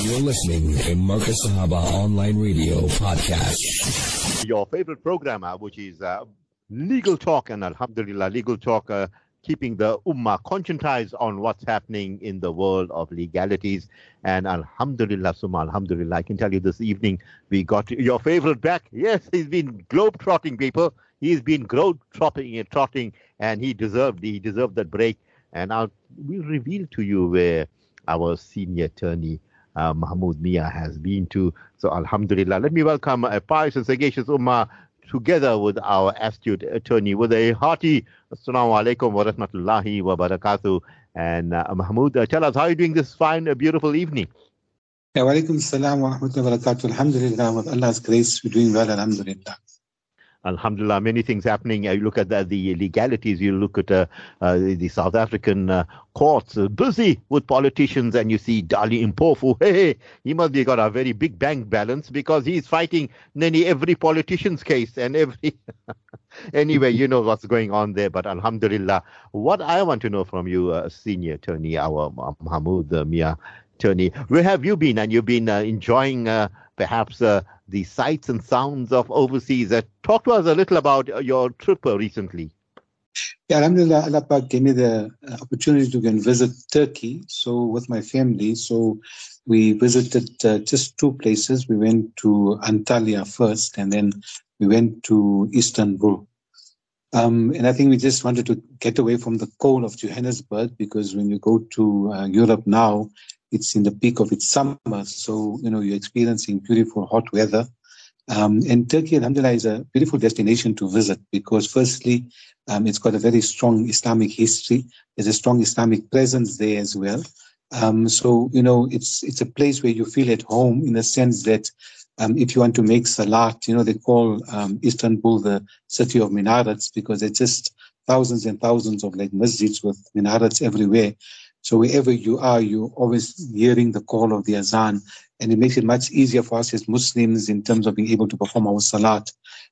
You're listening to Marcus Sahaba Online Radio Podcast. Your favorite program, uh, which is uh, Legal Talk, and Alhamdulillah, Legal Talk, uh, keeping the Ummah conscientized on what's happening in the world of legalities. And Alhamdulillah, Summa, Alhamdulillah, I can tell you this evening we got your favorite back. Yes, he's been globe trotting, people. He's been globe trotting and trotting, and he deserved he deserved that break. And I'll we'll reveal to you where our senior attorney uh, Mahmood Mia has been to. So Alhamdulillah. Let me welcome a pious and sagacious Ummah together with our astute attorney with a hearty Assalamu alaikum wa rahmatullahi wa barakatuh. And uh, Mahmood, uh, tell us how are you doing this fine, uh, beautiful evening? Yeah, wa alaikum salam wa rahmatullahi wa barakatuh. Alhamdulillah, with Allah's grace, we're doing well, alhamdulillah. Alhamdulillah, many things happening. Uh, you look at the, the legalities, you look at uh, uh, the South African uh, courts uh, busy with politicians, and you see Dali Mpofu. Hey, he must be got a very big bank balance because he's fighting nearly every politician's case and every. anyway, you know what's going on there, but Alhamdulillah. What I want to know from you, uh, senior attorney, our Mahmood Mia attorney, where have you been? And you've been enjoying perhaps uh, the sights and sounds of overseas. Uh, talk to us a little about uh, your trip uh, recently. Yeah, Alhamdulillah, Allah gave me the uh, opportunity to go and visit Turkey. So with my family, so we visited uh, just two places. We went to Antalya first, and then we went to Istanbul. Um, and I think we just wanted to get away from the cold of Johannesburg because when you go to uh, Europe now, it's in the peak of its summer. So, you know, you're experiencing beautiful hot weather. Um, and Turkey, alhamdulillah, is a beautiful destination to visit because, firstly, um, it's got a very strong Islamic history. There's a strong Islamic presence there as well. Um, so, you know, it's it's a place where you feel at home in the sense that um, if you want to make salat, you know, they call um, Istanbul the city of minarets because it's just thousands and thousands of like masjids with minarets everywhere. So wherever you are, you're always hearing the call of the azan, and it makes it much easier for us as Muslims in terms of being able to perform our salat.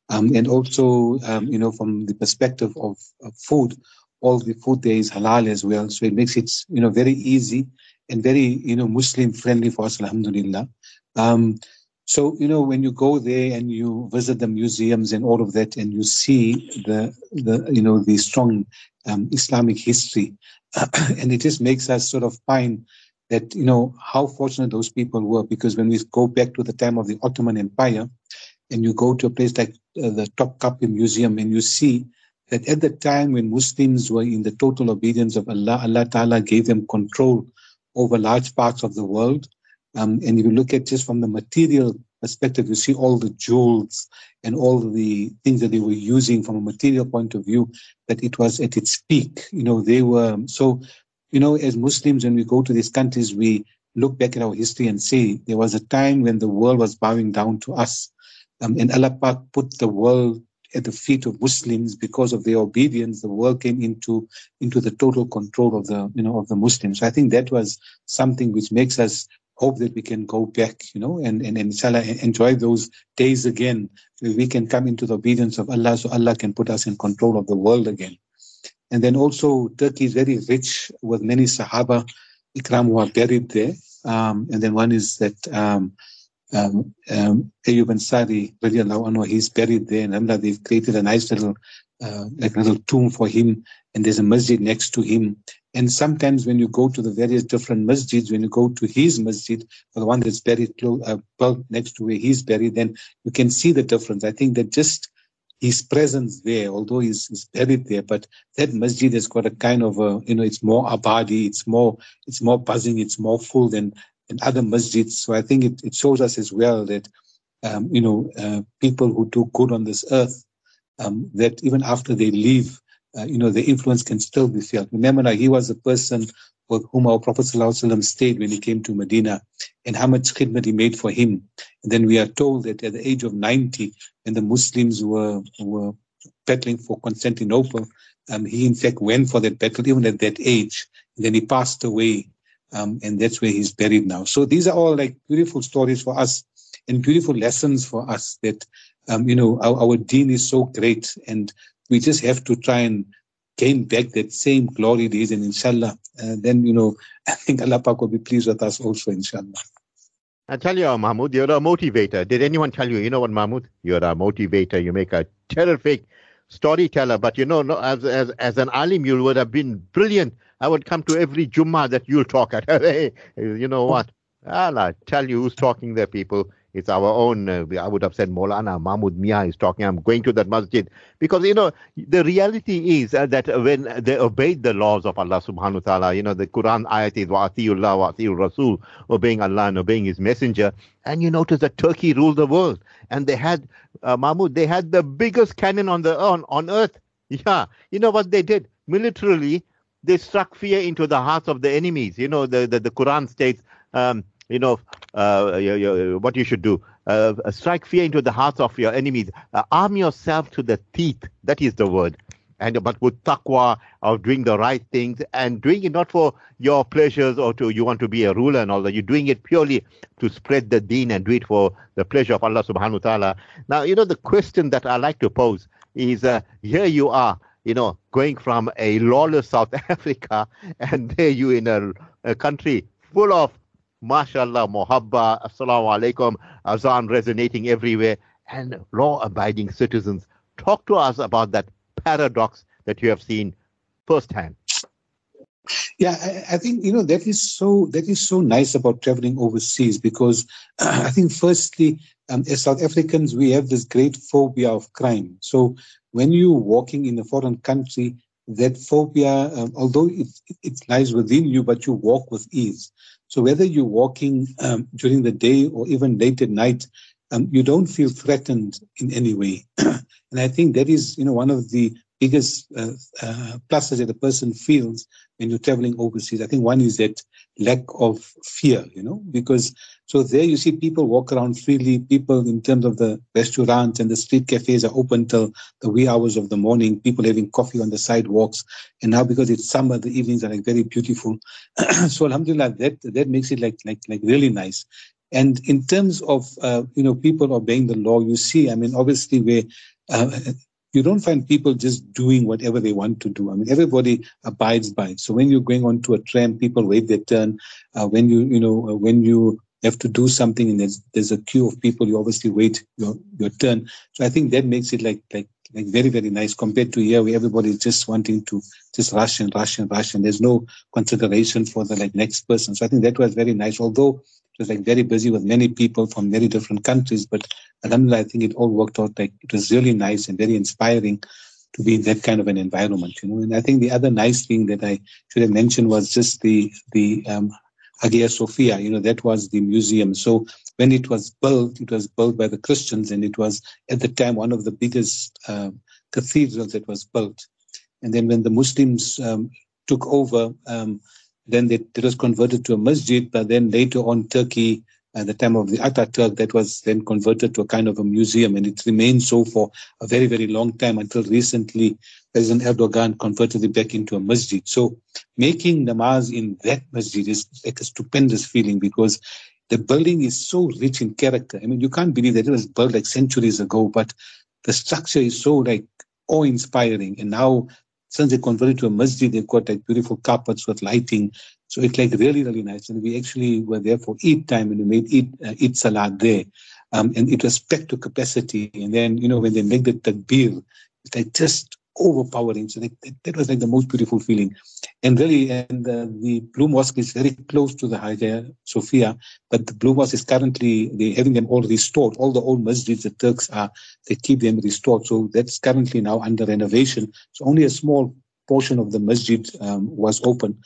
Um, and also, um, you know, from the perspective of, of, food, all the food there is halal as well. So it makes it, you know, very easy and very, you know, Muslim friendly for us, alhamdulillah. Um, so, you know, when you go there and you visit the museums and all of that, and you see the, the you know, the strong um, Islamic history, and it just makes us sort of find that you know how fortunate those people were because when we go back to the time of the Ottoman Empire and you go to a place like uh, the Topkapi Museum and you see that at the time when Muslims were in the total obedience of Allah, Allah Ta'ala gave them control over large parts of the world. Um, and if you look at just from the material perspective, you see all the jewels and all the things that they were using from a material point of view, that it was at its peak. You know, they were so, you know, as Muslims, when we go to these countries, we look back at our history and say there was a time when the world was bowing down to us. Um, and Allah put the world at the feet of Muslims because of their obedience. The world came into into the total control of the you know of the Muslims. So I think that was something which makes us hope that we can go back, you know, and, and, inshallah enjoy those days again we can come into the obedience of Allah so Allah can put us in control of the world again. And then also Turkey is very rich with many Sahaba Ikram who are buried there. Um, and then one is that um, um, um, Ayyub Ansari, he's buried there. And Allah, they've created a nice little, uh, like a little tomb for him. And there's a masjid next to him. And sometimes when you go to the various different masjids, when you go to his masjid, or the one that's buried close, uh, next to where he's buried, then you can see the difference. I think that just his presence there, although he's, he's buried there, but that masjid has got a kind of a, you know, it's more abadi, it's more, it's more buzzing, it's more full than, than other masjids. So I think it, it shows us as well that, um, you know, uh, people who do good on this earth, um, that even after they leave, uh, you know, the influence can still be felt. Remember now, he was a person with whom our Prophet ﷺ stayed when he came to Medina and how much khidmat he made for him. And then we are told that at the age of 90, when the Muslims were, were battling for Constantinople, um, he in fact went for that battle even at that age. And then he passed away. Um, and that's where he's buried now. So these are all like beautiful stories for us and beautiful lessons for us that, um, you know, our, our deen is so great and we just have to try and gain back that same glory days and inshallah uh, then you know i think allah Pak will be pleased with us also inshallah I tell you, Mahmood, you're a motivator. Did anyone tell you, you know what, Mahmood? You're a motivator. You make a terrific storyteller. But you know, no, as, as, as an alim, you would have been brilliant. I would come to every Jummah that you'll talk at. hey, you know what? I'll tell you who's talking there, people. It's our own. Uh, I would have said Maulana Mahmood Mia is talking. I'm going to that masjid because you know the reality is uh, that when they obeyed the laws of Allah Subhanahu wa Taala, you know the Quran ayat is wa wa Rasul, obeying Allah and obeying His Messenger. And you notice that Turkey ruled the world, and they had uh, Mahmood. They had the biggest cannon on the on on earth. Yeah, you know what they did militarily. They struck fear into the hearts of the enemies. You know the the, the Quran states. Um, you know, uh, you, you, what you should do. Uh, strike fear into the hearts of your enemies. Uh, arm yourself to the teeth. That is the word. And but with taqwa of doing the right things and doing it not for your pleasures or to you want to be a ruler and all that. You're doing it purely to spread the deen and do it for the pleasure of Allah subhanahu wa ta'ala. Now, you know, the question that I like to pose is uh, here you are, you know, going from a lawless South Africa and there you in a, a country full of mashallah, muhabba, assalamu alaikum, azan resonating everywhere, and law abiding citizens. Talk to us about that paradox that you have seen firsthand. Yeah, I, I, think you know that is so that is so nice about traveling overseas because uh, I think firstly, um, as South Africans, we have this great phobia of crime. So when you're walking in a foreign country, that phobia, um, although it, it lies within you, but you walk with ease. So whether you're walking um, during the day or even late at night, um, you don't feel threatened in any way. and I think that is, you know, one of the biggest uh, uh, pluses that a person feels when you're traveling overseas. I think one is that lack of fear, you know, because so there you see people walk around freely. People in terms of the restaurants and the street cafes are open till the wee hours of the morning. People having coffee on the sidewalks. And now because it's summer, the evenings are like very beautiful. so alhamdulillah, that, that makes it like, like, like really nice. And in terms of, uh, you know, people obeying the law, you see, I mean, obviously where uh, you don't find people just doing whatever they want to do. I mean, everybody abides by. it. So when you're going onto a tram, people wait their turn. Uh, when you, you know, uh, when you have to do something and there's, there's a queue of people, you obviously wait your, your turn. So I think that makes it like, like, like very, very nice compared to here where everybody is just wanting to just rush and rush and rush and there's no consideration for the like next person. So I think that was very nice. Although it was like very busy with many people from very different countries, but Alhamdulillah, I think it all worked out like it was really nice and very inspiring to be in that kind of an environment, you know. And I think the other nice thing that I should have mentioned was just the the um, Hagia Sophia, you know, that was the museum. So when it was built, it was built by the Christians, and it was at the time one of the biggest uh, cathedrals that was built. And then when the Muslims um, took over, um, then it, was converted to a masjid, but then later on Turkey at the time of the Ataturk, that was then converted to a kind of a museum, and it remained so for a very, very long time until recently President Erdogan converted it back into a masjid. So making namaz in that masjid is like a stupendous feeling because the building is so rich in character. I mean, you can't believe that it was built like centuries ago, but the structure is so like awe-inspiring. And now, since they converted to a masjid, they've got like beautiful carpets with lighting. So it's like really, really nice. And we actually were there for Eid time and we made Eid, uh, Eid Salat there. Um, and it was packed to capacity. And then, you know, when they make the takbir, it's like just overpowering. So that, that was like the most beautiful feeling. And really, and uh, the Blue Mosque is very close to the Hagia Sophia, but the Blue Mosque is currently, they're having them all restored. All the old masjids, the Turks are, they keep them restored. So that's currently now under renovation. So only a small portion of the masjid um, was open.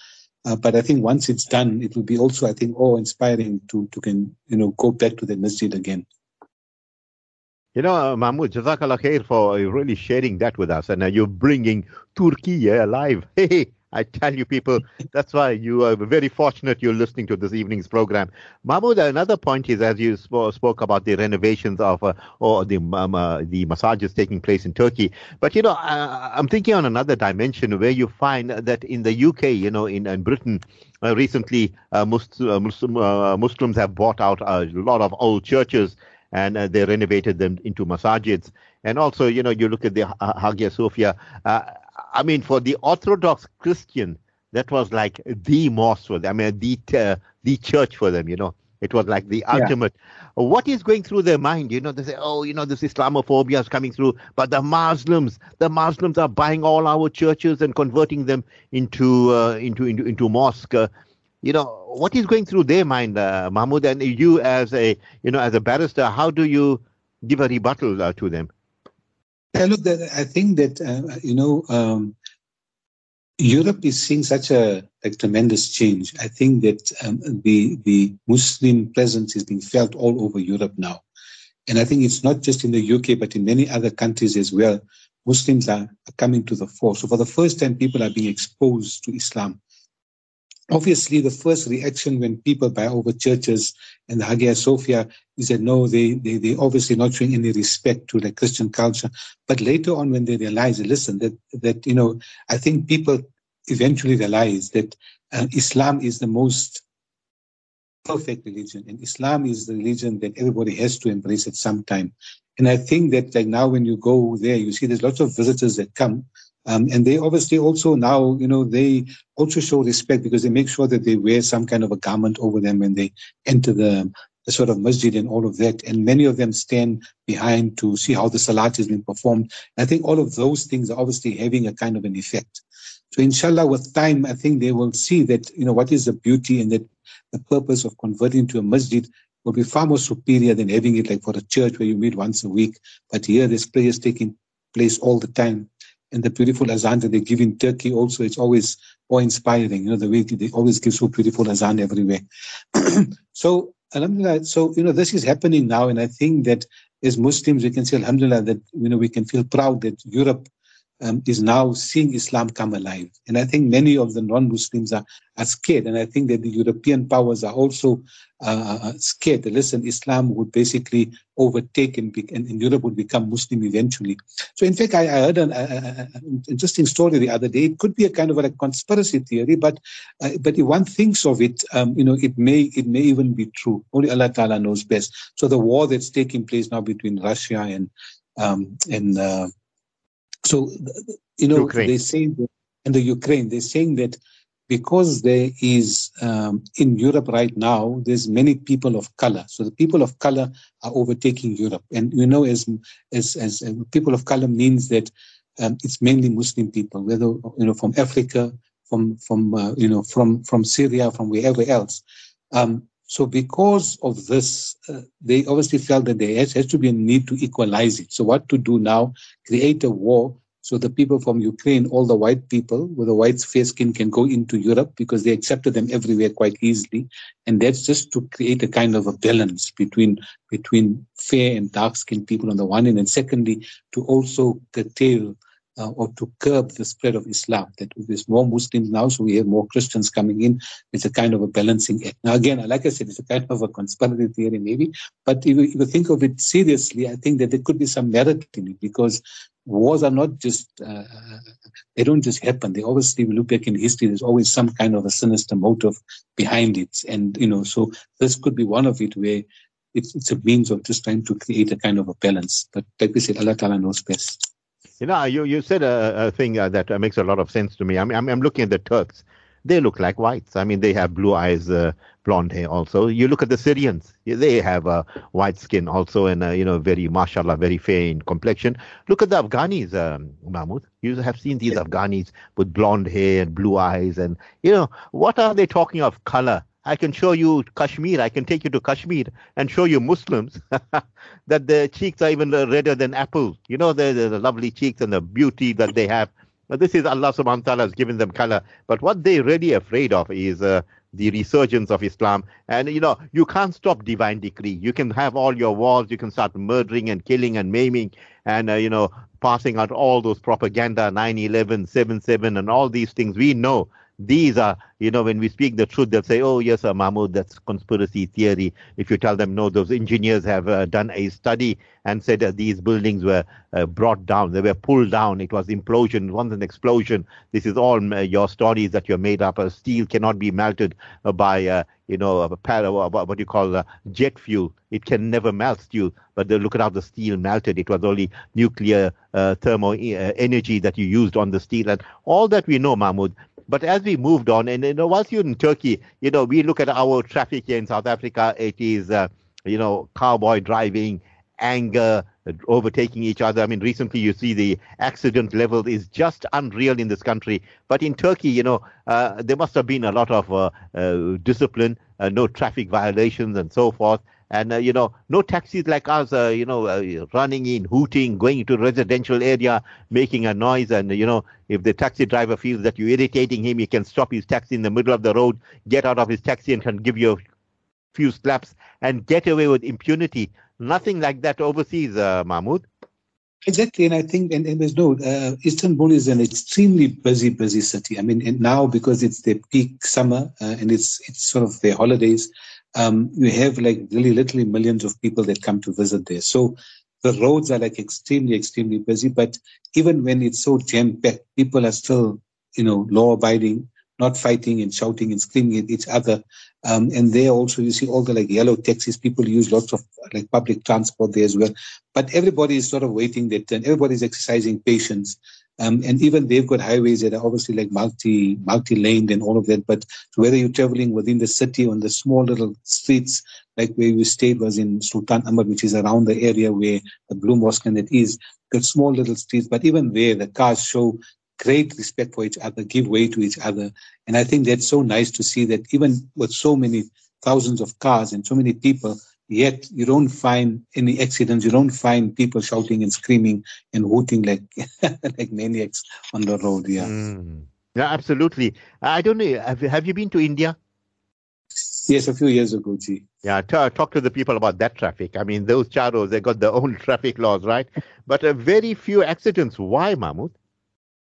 Uh, but I think once it's done, it will be also, I think, awe inspiring to to can you know go back to the masjid again. You know, uh, Mahmood, Jazakallah khair for really sharing that with us. And uh, you're bringing Turkey alive. Hey, I tell you, people, that's why you are very fortunate you're listening to this evening's program. Mahmood, another point is, as you sp- spoke about the renovations of uh, or the um, uh, the massages taking place in Turkey. But you know, uh, I'm thinking on another dimension where you find that in the UK, you know, in, in Britain, uh, recently uh, Muslim, Muslim Muslims have bought out a lot of old churches and uh, they renovated them into masajids. And also, you know, you look at the Hagia Sophia. Uh, I mean, for the Orthodox Christian, that was like the mosque for them. I mean, the uh, the church for them. You know, It was like the ultimate. Yeah. What is going through their mind? You know, they say, oh, you know, this Islamophobia is coming through, but the Muslims, the Muslims are buying all our churches and converting them into uh, into into into mosque. Uh, you know, what is going through their mind, uh, Mahmood? And you, as a you know, as a barrister, how do you give a rebuttal uh, to them? Yeah, look, I think that uh, you know. Um, Europe is seeing such a, tremendous change. I think that um, the the Muslim presence is being felt all over Europe now, and I think it's not just in the UK but in many other countries as well. Muslims are coming to the fore. So for the first time, people are being exposed to Islam. Obviously, the first reaction when people buy over churches and the Hagia Sophia is that no, they, they, they obviously not showing any respect to the Christian culture. But later on, when they realize, listen, that, that, you know, I think people eventually realize that uh, Islam is the most perfect religion and Islam is the religion that everybody has to embrace at some time. And I think that like now when you go there, you see there's lots of visitors that come um, and they obviously also now, you know, they also show respect because they make sure that they wear some kind of a garment over them when they enter the, the sort of masjid and all of that. And many of them stand behind to see how the salat is being performed. And I think all of those things are obviously having a kind of an effect. So inshallah, with time, I think they will see that, you know, what is the beauty and that the purpose of converting to a masjid will be far more superior than having it like for a church where you meet once a week. But here, this prayer is taking place all the time and the beautiful azan that they give in Turkey also, it's always awe-inspiring, You know, the way they always give so beautiful azan everywhere. so, alhamdulillah, so, you know, this is happening now. And I think that as Muslims, we can say, alhamdulillah, that, you know, we can feel proud that Europe um, is now seeing Islam come alive. And I think many of the non-Muslims are, are scared. And I think that the European powers are also uh, uh scared. Listen, Islam would basically overtake and, be, and, and, Europe would become Muslim eventually. So in fact, I, I heard an, an, interesting story the other day. It could be a kind of a conspiracy theory, but uh, but if one thinks of it, um, you know, it may it may even be true. Only Allah Ta'ala knows best. So the war that's taking place now between Russia and um, and uh, so, you know, Ukraine. they say in the Ukraine, they're saying that because there is um, in Europe right now, there's many people of color. So the people of color are overtaking Europe, and you know, as as as uh, people of color means that um, it's mainly Muslim people, whether you know from Africa, from from uh, you know from from Syria, from wherever else. Um, so because of this, uh, they obviously felt that there has, has, to be a need to equalize it. So what to do now? Create a war so the people from Ukraine, all the white people with a white fair skin can go into Europe because they accepted them everywhere quite easily. And that's just to create a kind of a balance between, between fair and dark skinned people on the one hand. And secondly, to also curtail uh, or to curb the spread of Islam. That there's more Muslims now, so we have more Christians coming in. It's a kind of a balancing act. Now, again, like I said, it's a kind of a conspiracy theory, maybe. But if you, if you think of it seriously, I think that there could be some merit in it because wars are not just uh, they don't just happen they obviously we look back in history there's always some kind of a sinister motive behind it and you know so this could be one of it where it's, it's a means of just trying to create a kind of a balance but like we said allah ta'ala knows best you know, you, you said a, a thing uh, that uh, makes a lot of sense to me. I mean, I'm, I'm, looking at the Turks. They look like whites. I mean, they have blue eyes, uh, blonde hair also. You look at the Syrians. They have uh, white skin also and, uh, you know, very, mashallah, very fair in complexion. Look at the Afghanis, um, Mahmood. You have seen these Afghanis with blonde hair and blue eyes. And, you know, what are they talking of color? I can show you Kashmir. I can take you to Kashmir and show you Muslims that their cheeks are even redder than apples. You know, the, the, lovely cheeks and the beauty that they have. But this is Allah subhanahu wa ta'ala has given them color. But what they're really afraid of is uh, the resurgence of Islam. And, you know, you can't stop divine decree. You can have all your wars. You can start murdering and killing and maiming and, uh, you know, passing out all those propaganda, 9-11, 7-7 and all these things. We know these are, you know, when we speak the truth, they'll say, oh, yes, uh, Mahmood, that's conspiracy theory. If you tell them, no, those engineers have uh, done a study and said that these buildings were uh, brought down, they were pulled down, it was implosion, it wasn't an explosion. This is all uh, your stories that you're made up. Uh, steel cannot be melted uh, by, you know, what you call jet fuel. It can never melt steel. But look at how the steel melted. It was only nuclear thermal energy that you used on the steel. And all that we know, Mahmood, But as we moved on, and you know, whilst you're in Turkey, you know, we look at our traffic here in South Africa. It is, uh, you know, cowboy driving, anger, overtaking each other. I mean, recently you see the accident level is just unreal in this country. But in Turkey, you know, uh, there must have been a lot of uh, uh, discipline, uh, no traffic violations, and so forth. And uh, you know, no taxis like us, uh, you know, running in, hooting, going into residential area, making a noise. And you know, if the taxi driver feels that you're irritating him, he can stop his taxi in the middle of the road, get out of his taxi, and can give you a few slaps and get away with impunity. Nothing like that overseas, uh, Mahmood. Exactly, and I think, and, and there's no, uh, Istanbul is an extremely busy, busy city. I mean, and now because it's the peak summer uh, and it's it's sort of their holidays, um, you have like really literally millions of people that come to visit there. So the roads are like extremely, extremely busy. But even when it's so jam packed, people are still, you know, law abiding not fighting and shouting and screaming at each other. Um, and there also you see all the like yellow taxis. People use lots of like public transport there as well. But everybody is sort of waiting their turn. Everybody's exercising patience. Um, and even they've got highways that are obviously like multi multi laned and all of that. But whether you're traveling within the city on the small little streets, like where we stayed was in Sultan Ahmad, which is around the area where the Blue Mosque and it is, got small little streets. But even there, the cars show great respect for each other, give way to each other. And I think that's so nice to see that even with so many thousands of cars and so many people, yet you don't find any accidents. You don't find people shouting and screaming and hooting like like maniacs on the road. Yeah. Mm. Yeah, absolutely. I don't know. Have, have you been to India? Yes, a few years ago, G. Yeah, t- talk to the people about that traffic. I mean, those charos, they got their own traffic laws, right? But uh, very few accidents. Why, Mahmood?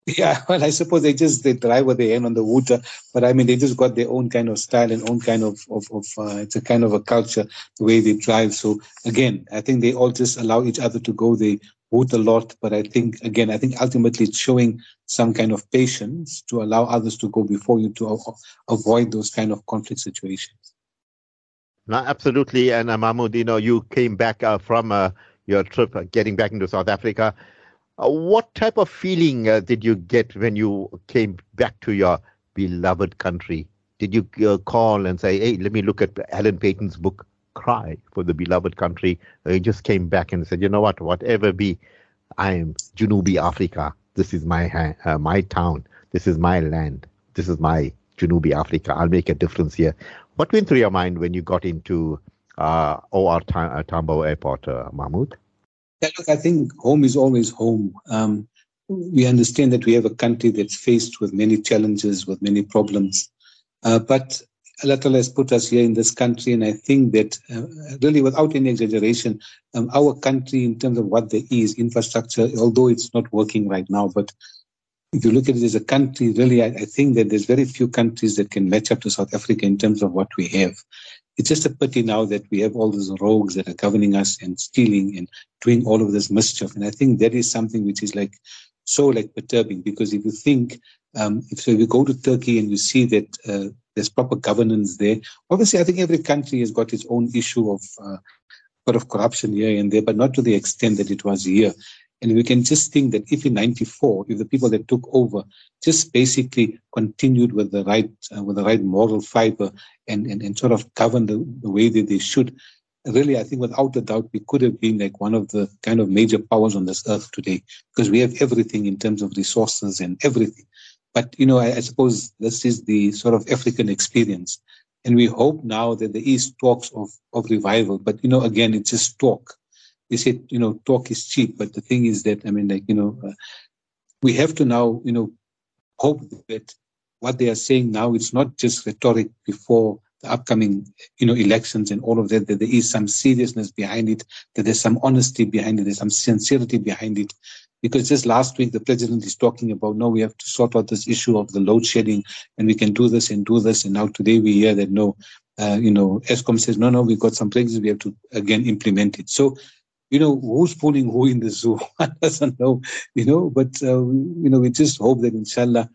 Yeah, well, I suppose they just they drive with their hand on the water, but I mean they just got their own kind of style and own kind of of, of uh, it's a kind of a culture the way they drive. So again, I think they all just allow each other to go. They vote a lot, but I think again, I think ultimately it's showing some kind of patience to allow others to go before you to avoid those kind of conflict situations. No, absolutely. And uh, Mahmood, you know, you came back uh, from uh, your trip, uh, getting back into South Africa. Uh, what type of feeling uh, did you get when you came back to your beloved country? Did you uh, call and say, "Hey, let me look at Alan Paton's book, Cry for the Beloved Country"? You just came back and said, "You know what? Whatever be, I am Junubi Africa. This is my uh, my town. This is my land. This is my Junubi Africa. I'll make a difference here." What went through your mind when you got into uh, OR Tambo Airport, uh, Mahmood? Yeah, look, I think home is always home. Um, we understand that we have a country that's faced with many challenges, with many problems. Uh, but Allah Ta'ala has put us here in this country, and I think that uh, really, without any exaggeration, um, our country, in terms of what there is, infrastructure, although it's not working right now, but if you look at it as a country, really, I, I, think that there's very few countries that can match up to South Africa in terms of what we have. It's just a pity now that we have all those rogues that are governing us and stealing and doing all of this mischief. And I think that is something which is like so like perturbing because if you think, um, if so, you go to Turkey and you see that uh, there's proper governance there. Obviously, I think every country has got its own issue of uh, of corruption here and there, but not to the extent that it was here. And we can just think that if in 94, if the people that took over just basically continued with the right, uh, with the right moral fiber and, and, and sort of governed the, the way that they should, really, I think without a doubt, we could have been like one of the kind of major powers on this earth today because we have everything in terms of resources and everything. But, you know, I, I suppose this is the sort of African experience. And we hope now that there is talks of, of revival. But, you know, again, it's just talk they said, you know, talk is cheap. But the thing is that, I mean, like, you know, uh, we have to now, you know, hope that what they are saying now, it's not just rhetoric before the upcoming, you know, elections and all of that, that there is some seriousness behind it, that there's some honesty behind it, there's some sincerity behind it. Because just last week, the president is talking about, no, we have to sort out this issue of the load shedding and we can do this and do this. And now today we hear that, no, uh, you know, Eskom says, no, no, we've got some places we have to again implement it. So you know, who's pulling who in the zoo? One doesn't know, you know, but, uh, you know, we just hope that inshallah,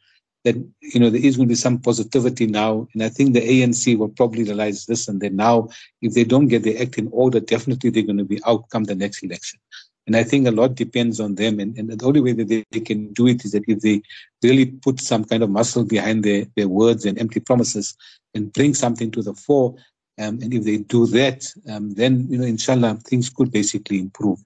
that, you know, there is going to be some positivity now. And I think the ANC will probably realize this and then now, if they don't get their act in order, definitely they're going to be out come the next election. And I think a lot depends on them. And, and the only way that they, they can do it is that if they really put some kind of muscle behind their, their words and empty promises and bring something to the fore. Um, and if they do that, um, then, you know, inshallah, things could basically improve.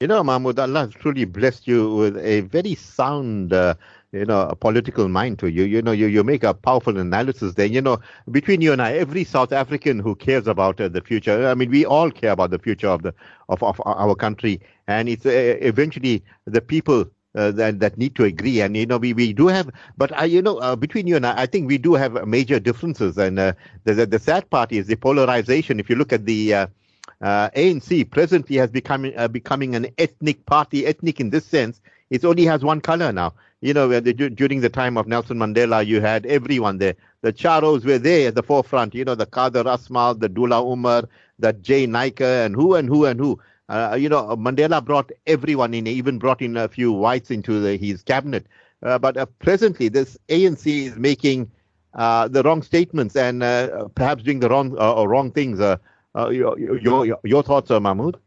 You know, you Mahmood, Allah truly blessed you with a very sound uh, you know, a political mind to you. You know, you, you make a powerful analysis there. You know, between you and I, every South African who cares about uh, the future, I mean, we all care about the future of the of, of our country, and it's uh, eventually the people uh, that that need to agree. And you know, we, we do have, but I, you know, uh, between you and I, I think we do have major differences. And uh, the, the, the sad part is the polarization. If you look at the uh, uh, ANC presently has become uh, becoming an ethnic party, ethnic in this sense. It only has one color now you know, the, during the time of Nelson Mandela, you had everyone there. The Charos were there at the forefront, you know, the Kader Asmal, the Dullah Omar, the Jay Naicker, and who and who and who. Uh, you know, Mandela brought everyone in, even brought in a few whites into the, his cabinet. Uh, but uh, presently, this ANC is making uh, the wrong statements and uh, perhaps doing the wrong uh, wrong things. your, your, your thoughts, Mahmood?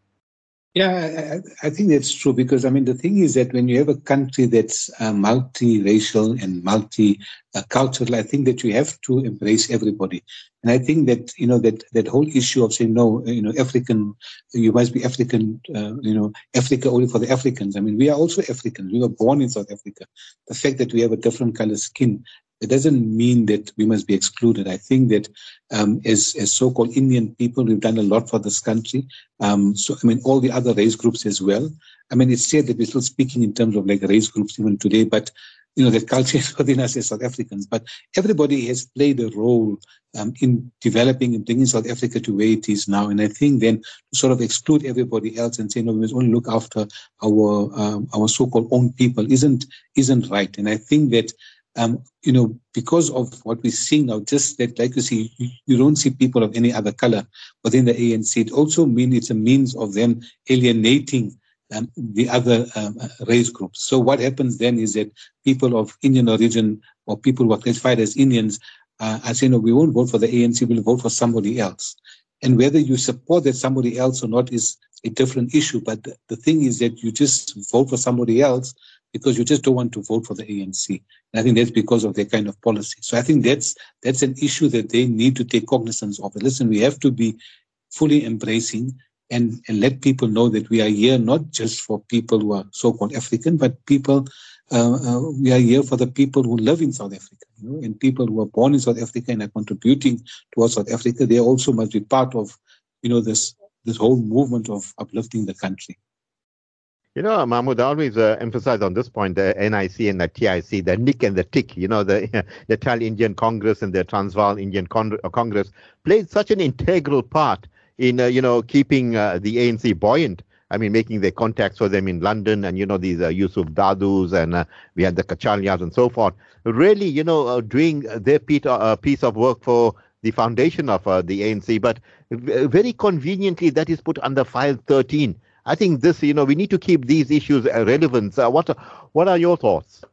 Yeah, I, I, think that's true because I mean the thing is that when you have a country that's uh, multiracial and multi-cultural, I think that you have to embrace everybody. And I think that you know that that whole issue of saying no, you know, African, you must be African, uh, you know, Africa only for the Africans. I mean, we are also Africans. We were born in South Africa. The fact that we have a different color skin it doesn't mean that we must be excluded. I think that um, as, as so-called Indian people, we've done a lot for this country. Um, so, I mean, all the other race groups as well. I mean, it's said that we're still speaking in terms of like race groups even today, but you know, that culture is within us as South Africans. But everybody has played a role um, in developing and bringing South Africa to where it is now. And I think then to sort of exclude everybody else and say, no, we must only look after our um, our so-called own people isn't isn't right. And I think that um, you know, because of what we're seeing now, just that, like you see, you, don't see people of any other color within the ANC. It also means it's a means of them alienating um, the other um, race groups. So what happens then is that people of Indian origin or people who are classified as Indians uh, are saying, no, we won't vote for the ANC, we'll vote for somebody else. And whether you support that somebody else or not is a different issue. But the, the thing is that you just vote for somebody else because you just don't want to vote for the ANC. And I think that's because of their kind of policy. So I think that's that's an issue that they need to take cognizance of. Listen, we have to be fully embracing and, and let people know that we are here not just for people who are so-called African, but people uh, uh, we are here for the people who live in South Africa, you know, and people who are born in South Africa and are contributing towards South Africa. They also must be part of, you know, this this whole movement of uplifting the country. You know, Mahmood, always uh, emphasize on this point the NIC and the TIC, the NIC and the TIC, you know, the, the Natal Indian Congress and the Transvaal Indian uh, Congress played such an integral part in, uh, you know, keeping uh, the ANC buoyant. I mean, making their contacts for them in London and, you know, these uh, Yusuf Dadoos and uh, we had the Kachalias and so forth. Really, you know, uh, doing their uh, piece of work for the foundation of the ANC. But very conveniently, that is put under file 13 I think this, you know, we need to keep these issues relevant. Uh, what, what are your thoughts?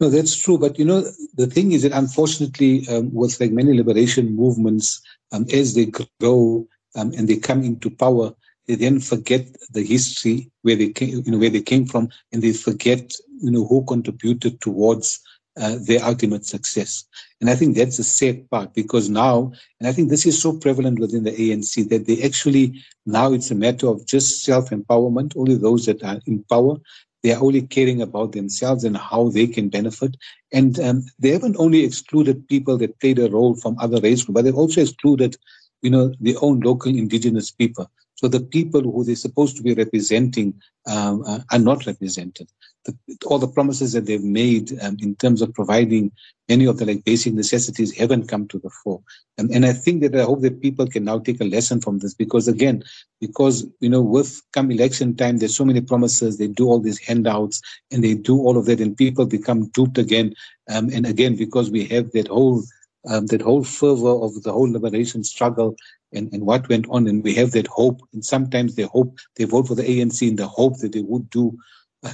No, that's true. But you know, the thing is that unfortunately, um, with like many liberation movements, um, as they grow um, and they come into power, they then forget the history where they came, you know, where they came from, and they forget, you know, who contributed towards uh, their ultimate success. And I think that's a sad part because now, and I think this is so prevalent within the ANC that they actually, now it's a matter of just self empowerment. Only those that are in power, they are only caring about themselves and how they can benefit. And um, they haven't only excluded people that played a role from other race groups, but they've also excluded, you know, their own local indigenous people. So the people who they're supposed to be representing um, uh, are not represented the, all the promises that they've made um, in terms of providing many of the like basic necessities haven't come to the fore. And, and I think that I hope that people can now take a lesson from this because again, because, you know, with come election time, there's so many promises, they do all these handouts and they do all of that and people become duped again. Um, and again, because we have that whole um, that whole fervor of the whole liberation struggle and, and what went on. And we have that hope. And sometimes they hope, they vote for the ANC in the hope that they would do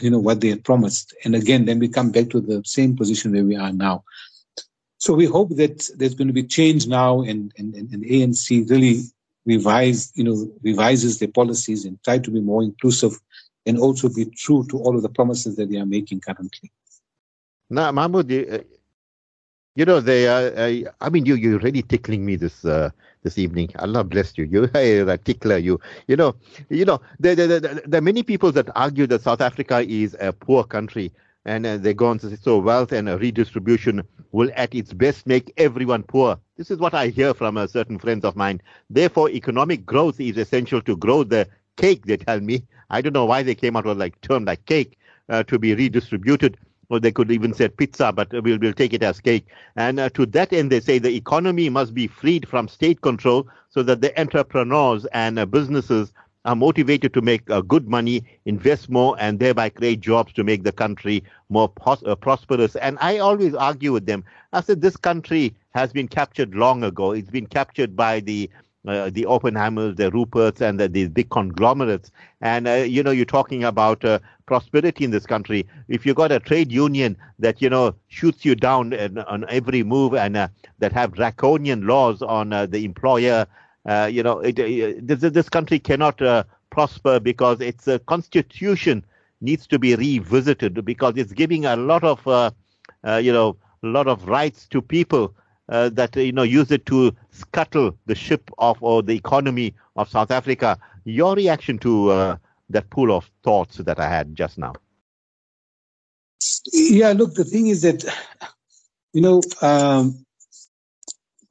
you know, what they had promised. And again, then we come back to the same position where we are now. So we hope that there's going to be change now and, and, and the ANC really revise, you know, revises their policies and try to be more inclusive and also be true to all of the promises that they are making currently. Now, Mahmood, uh, you know, they are, uh, I mean, you, you're really tickling me this, uh, this evening. Allah bless you. You are a tickler. You, you know, you know, there, there, there, there are many people that argue that South Africa is a poor country and uh, they go on to say, so wealth and redistribution will at its best make everyone poor. This is what I hear from uh, certain friends of mine. Therefore, economic growth is essential to grow the cake, they tell me. I don't know why they came out with like term like cake uh, to be redistributed. Or they could even say pizza, but we'll, we'll take it as cake. And uh, to that end, they say the economy must be freed from state control so that the entrepreneurs and uh, businesses are motivated to make uh, good money, invest more, and thereby create jobs to make the country more pos- uh, prosperous. And I always argue with them. I said this country has been captured long ago. It's been captured by the uh, the Oppenheimers, the Ruperts, and the, these big conglomerates. And uh, you know, you're talking about uh, prosperity in this country. If you've got a trade union that you know shoots you down on every move and uh, that have draconian laws on uh, the employer uh, you know, it, it, this, this country cannot uh, prosper because its uh, constitution needs to be revisited because it's giving a lot of, uh, you know, a lot of rights to people that you know use it to scuttle the ship of or the economy of South Africa. Your reaction to that pool of thoughts that I had just now? Yeah, look, the thing is that, you know, um,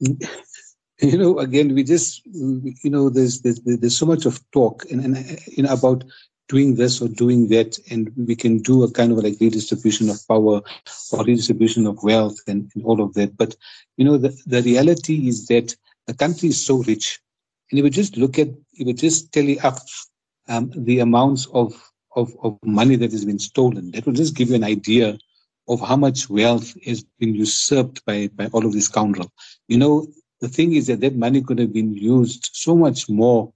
you know, again, we just, you know, there's there's, there's so much of talk and, and you know about doing this or doing that, and we can do a kind of like redistribution of power or redistribution of wealth and, and all of that. But you know, the, the reality is that the country is so rich, and if you just look at, if you just tally up um, the amounts of, of of money that has been stolen, that will just give you an idea of how much wealth has been usurped by by all of these scoundrels. You know, the thing is that that money could have been used so much more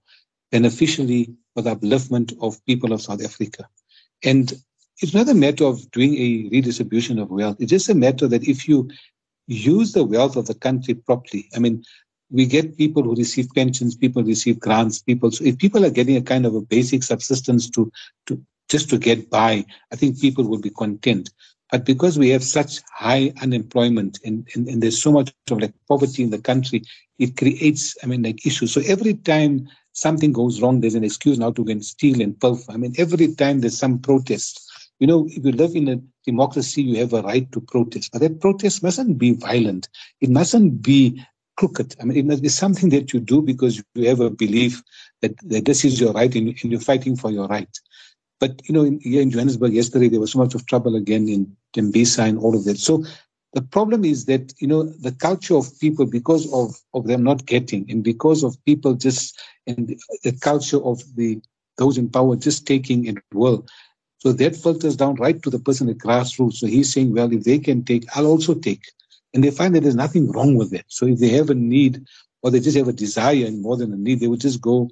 beneficially for the upliftment of people of South Africa. And it's not a matter of doing a redistribution of wealth. It's just a matter that if you use the wealth of the country properly, I mean, we get people who receive pensions, people receive grants, people. So if people are getting a kind of a basic subsistence to, to just to get by, I think people will be content. But because we have such high unemployment and, and, and there's so much of like poverty in the country, it creates, I mean, like issues. So every time something goes wrong, there's an excuse now to go and steal and pilfer. I mean, every time there's some protest. You know, if you live in a democracy, you have a right to protest. But that protest mustn't be violent. It mustn't be crooked. I mean, it must be something that you do because you have a belief that, that this is your right and, and you're fighting for your right. But you know, in, here in Johannesburg yesterday, there was so much of trouble again in Tembisa and all of that. So the problem is that you know the culture of people because of of them not getting and because of people just and the, the culture of the those in power just taking it well. So that filters down right to the person at grassroots. So he's saying, well, if they can take, I'll also take. And they find that there's nothing wrong with it. So if they have a need or they just have a desire and more than a need, they would just go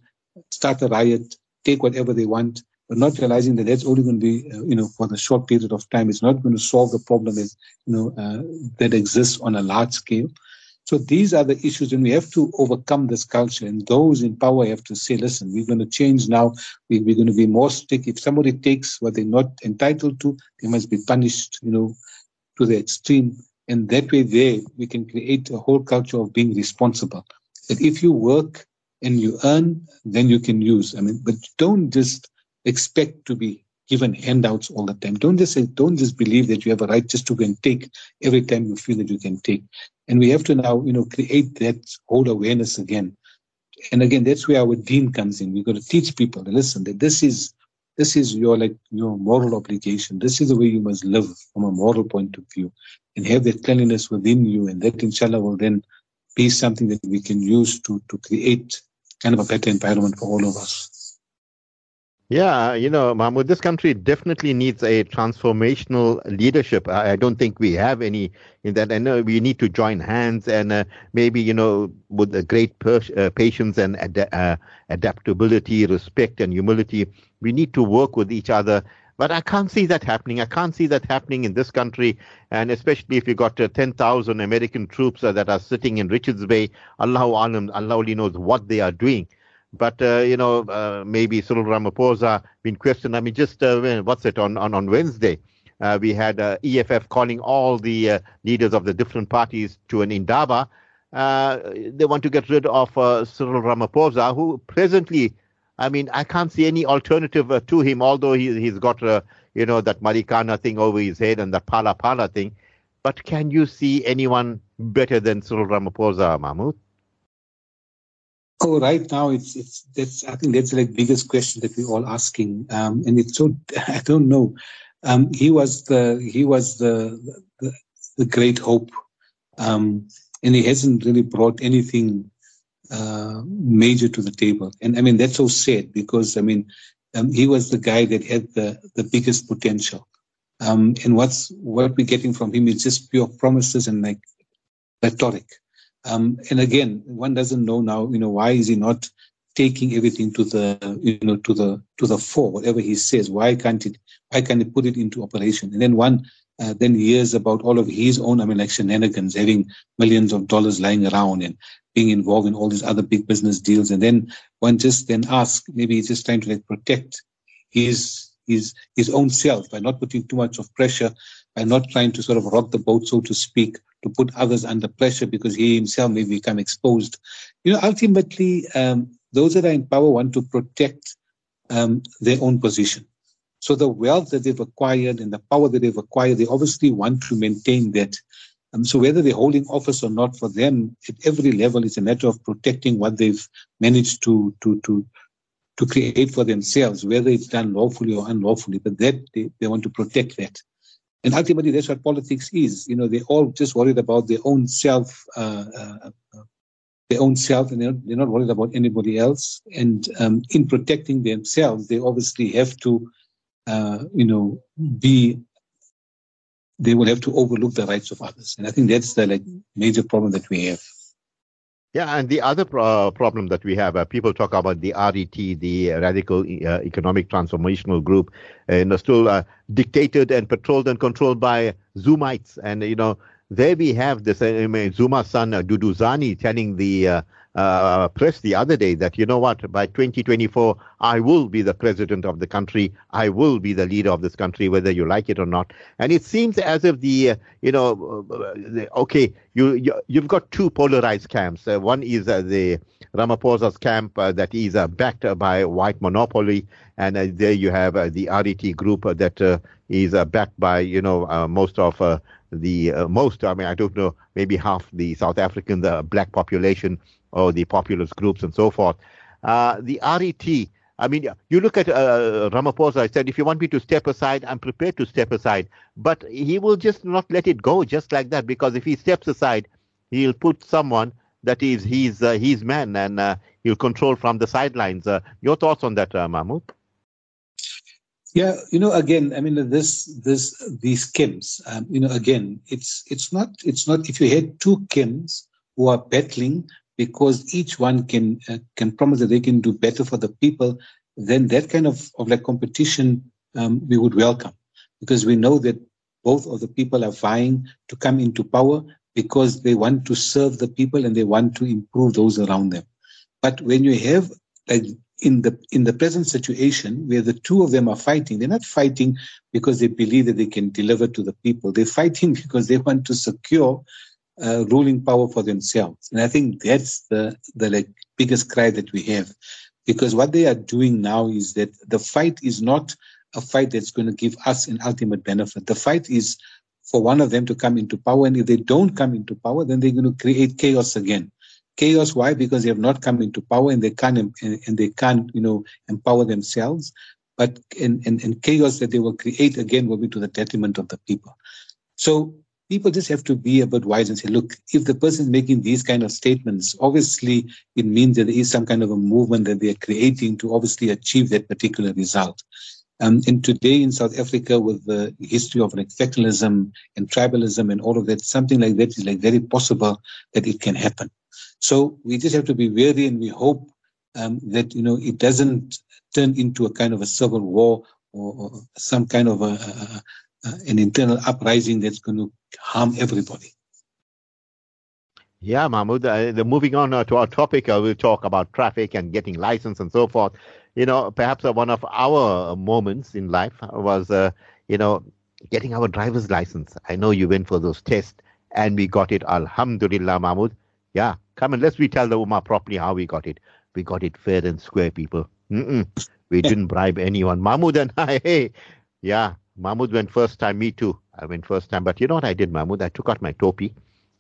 start a riot, take whatever they want, but not realizing that that's only going to be, uh, you know, for the short period of time. It's not going to solve the problem that, you know, uh, that exists on a large scale. So these are the issues, and we have to overcome this culture. And those in power have to say, listen, we're going to change now. We, we're going to be more strict. If somebody takes what they're not entitled to, they must be punished, you know, to the extreme. And that way, there we can create a whole culture of being responsible. That if you work and you earn, then you can use. I mean, but don't just expect to be given handouts all the time. Don't just say, don't just believe that you have a right just to go and take every time you feel that you can take. And we have to now, you know, create that whole awareness again. And again, that's where our deen comes in. We've got to teach people, to listen, that this is this is your like your moral obligation. This is the way you must live from a moral point of view, and have that cleanliness within you, and that inshallah will then be something that we can use to to create kind of a better environment for all of us. Yeah, you know, Mahmood, this country definitely needs a transformational leadership. I, I don't think we have any in that. I know we need to join hands and uh, maybe, you know, with a great uh, patience and ad- uh, adaptability, respect and humility, we need to work with each other. But I can't see that happening. I can't see that happening in this country. And especially if you've got uh, 10,000 American troops uh, that are sitting in Richards Bay, Allah, Allah only knows what they are doing. But uh, you know, uh, maybe Cyril Ramaphosa been questioned. I mean, just uh, what's it on on on Wednesday? Uh, we had uh, EFF calling all the uh, leaders of the different parties to an indaba. they want to get rid of Cyril Ramaphosa, who presently, I mean, I can't see any alternative to him, although he, he's got, you know, that Marikana thing over his head and that Phala Phala thing. But can you see anyone better than Cyril Ramaphosa, Mahmood? Oh, right now it's it's that's I think that's like biggest question that we're all asking, um, and it's so I don't know. Um, he was the he was the the, the great hope, um, and he hasn't really brought anything uh, major to the table. And I mean that's so sad because I mean um, he was the guy that had the the biggest potential. Um, and what's what we're getting from him is just pure promises and like rhetoric. Um, and again, one doesn't know now, you know, why is he not taking everything to the, you know, to the to the fore, whatever he says? Why can't it? Why can't he put it into operation? And then one uh, then hears about all of his own, I mean, like shenanigans, having millions of dollars lying around and being involved in all these other big business deals. And then one just then asks, maybe he's just trying to like protect his his his own self by not putting too much of pressure, by not trying to sort of rock the boat, so to speak, to put others under pressure because he himself may become exposed. You know, ultimately, um, those that are in power want to protect um, their own position. So the wealth that they've acquired and the power that they've acquired, they obviously want to maintain that. Um, so whether they're holding office or not, for them at every level, it's a matter of protecting what they've managed to to to to create for themselves, whether it's done lawfully or unlawfully. But that they, they want to protect that. And ultimately, that's what politics is. You know, they're all just worried about their own self, uh, uh, their own self, and they're they're not, worried about anybody else. And um, in protecting themselves, they obviously have to, uh, you know, be. They will have to overlook the rights of others, and I think that's the like major problem that we have. Yeah, and the other pro- problem that we have, uh, people talk about the RET, the Radical uh, Economic Transformational Group, and are still uh, dictated and patrolled and controlled by Zumites. And, you know, there we have this uh, Zuma's son, uh, Duduzane, telling the uh, uh, press the other day that, you know what, by 2024, I will be the president of the country. I will be the leader of this country, whether you like it or not. And it seems as if the, uh, you know, uh, okay, you, you, have got two polarized camps. Uh, one is uh, the Ramaphosa's camp uh, that is backed by white monopoly. And there you have the RET group that is backed by, you know, most of the most, I mean, I don't know, maybe half the South African, the black population or the populist groups and so forth. Uh, the RET, I mean, you look at uh, Ramaphosa, I said, if you want me to step aside, I'm prepared to step aside. But he will just not let it go just like that because if he steps aside, he'll put someone that is his, uh, his man and uh, he'll control from the sidelines. Uh, your thoughts on that, uh, Mahmood? Yeah, you know, again, I mean, this, this, these Kims, um, you know, again, it's, it's not, it's not. If you had two Kims who are battling because each one can uh, can promise that they can do better for the people, then that kind of, of like competition um, we would welcome because we know that both of the people are vying to come into power because they want to serve the people and they want to improve those around them. But when you have like in the in the present situation where the two of them are fighting, they're not fighting because they believe that they can deliver to the people. They're fighting because they want to secure uh, ruling power for themselves. And I think that's the, the like biggest cry that we have. Because what they are doing now is that the fight is not a fight that's going to give us an ultimate benefit. The fight is for one of them to come into power. And if they don't come into power, then they're going to create chaos again. Chaos, why? Because they have not come into power and they can't, and they can't, you know, empower themselves. But, and, and, and chaos that they will create again will be to the detriment of the people. So people just have to be a bit wise and say, look, if the person is making these kind of statements, obviously it means that there is some kind of a movement that they are creating to obviously achieve that particular result. Um, and today in South Africa, with the history of like fecalism and tribalism and all of that, something like that is like very possible that it can happen. So we just have to be wary and we hope um, that you know it doesn't turn into a kind of a civil war or, or some kind of a, a, an internal uprising that's going to harm everybody. Yeah, Mahmood. Uh, the, moving on uh, to our topic, uh, we'll talk about traffic and getting license and so forth. You know, perhaps uh, one of our moments in life was, uh, you know, getting our driver's license. I know you went for those tests and we got it. Alhamdulillah, Mahmood. Yeah, come and let's retell the Ummah properly how we got it. We got it fair and square, people. Mm-mm. We didn't bribe anyone. Mahmood and I, hey, yeah, Mahmood went first time. Me too. I went first time. But you know what I did, Mahmood? I took out my topi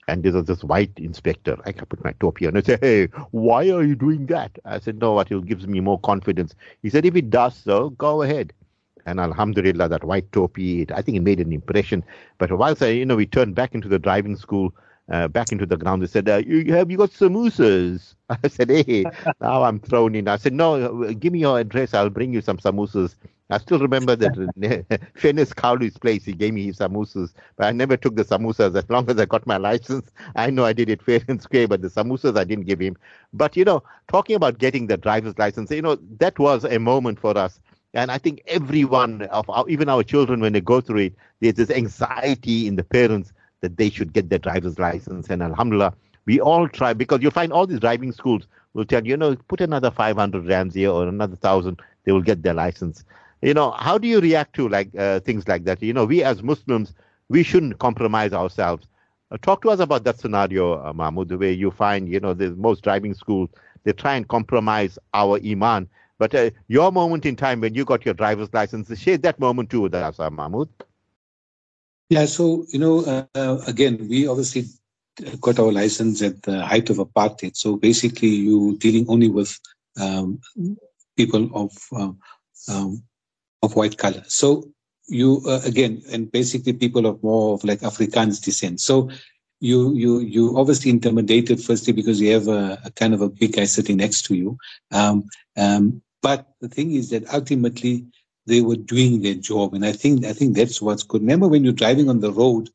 and there was this white inspector. I put my topi on and said, Hey, why are you doing that? I said, No, what it gives me more confidence. He said, If it does so, go ahead. And Alhamdulillah, that white topi, I think it made an impression. But whilst I, you know, we turned back into the driving school, uh, back into the ground, they said, uh, you, have you got samosas? I said, hey, now I'm thrown in. I said, no, give me your address. I'll bring you some samosas. I still remember that Fennis Cowley's place. He gave me his samosas, but I never took the samosas. As long as I got my license, I know I did it fair and square. But the samosas I didn't give him. But you know, talking about getting the driver's license, you know, that was a moment for us. And I think everyone of our, even our children, when they go through it, there's this anxiety in the parents that they should get their driver's license. And Alhamdulillah, we all try because you'll find all these driving schools will tell you, you know, put another 500 rands here or another thousand, they will get their license. You know how do you react to like uh, things like that? You know we as muslims we shouldn't compromise ourselves. Uh, talk to us about that scenario uh, mahmood where you find you know the most driving schools they try and compromise our iman. But uh, your moment in time when you got your driver's license share that moment too with us uh, mahmood yeah so you know uh, again we obviously got our license at the height of apartheid so basically you dealing only with um, people of um, of white color. So you uh, again, and basically people of more of like Afrikaans descent. So you you you obviously intimidated firstly because you have a, a kind of a big guy sitting next to you. Um, um, but the thing is that ultimately they were doing their job, and I think I think that's what's good. Remember when you're driving on the road,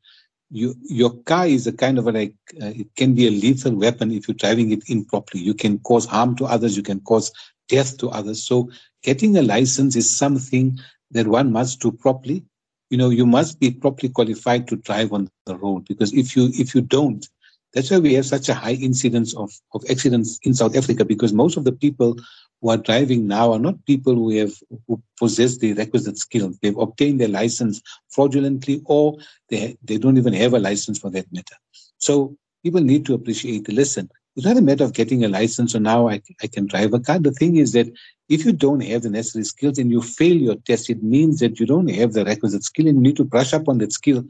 you, your car is a kind of a like uh, it can be a lethal weapon if you're driving it improperly. You can cause harm to others. You can cause death to others. So getting a license is something that one must do properly. You know, you must be properly qualified to drive on the road because if you if you don't, that's why we have such a high incidence of, of accidents in South Africa because most of the people who are driving now are not people who have who possess the requisite skills. They've obtained their license fraudulently or they they don't even have a license for that matter. So people need to appreciate, listen, it's not a matter of getting a license or now I, I can drive a car. The thing is that if you don't have the necessary skills and you fail your test, it means that you don't have the requisite skill and you need to brush up on that skill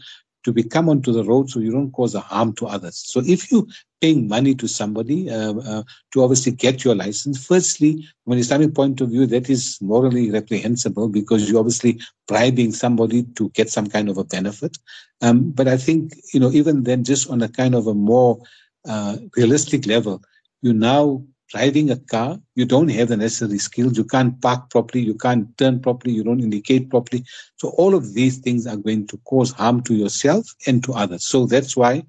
to become onto the road so you don't cause a harm to others. So if you paying money to somebody uh, uh, to obviously get your license, firstly, from an Islamic point of view, that is morally reprehensible because you're obviously bribing somebody to get some kind of a benefit. Um, but I think, you know, even then, just on a kind of a more uh, realistic level, you now driving a car, you don't have the necessary skills. You can't park properly. You can't turn properly. You don't indicate properly. So all of these things are going to cause harm to yourself and to others. So that's why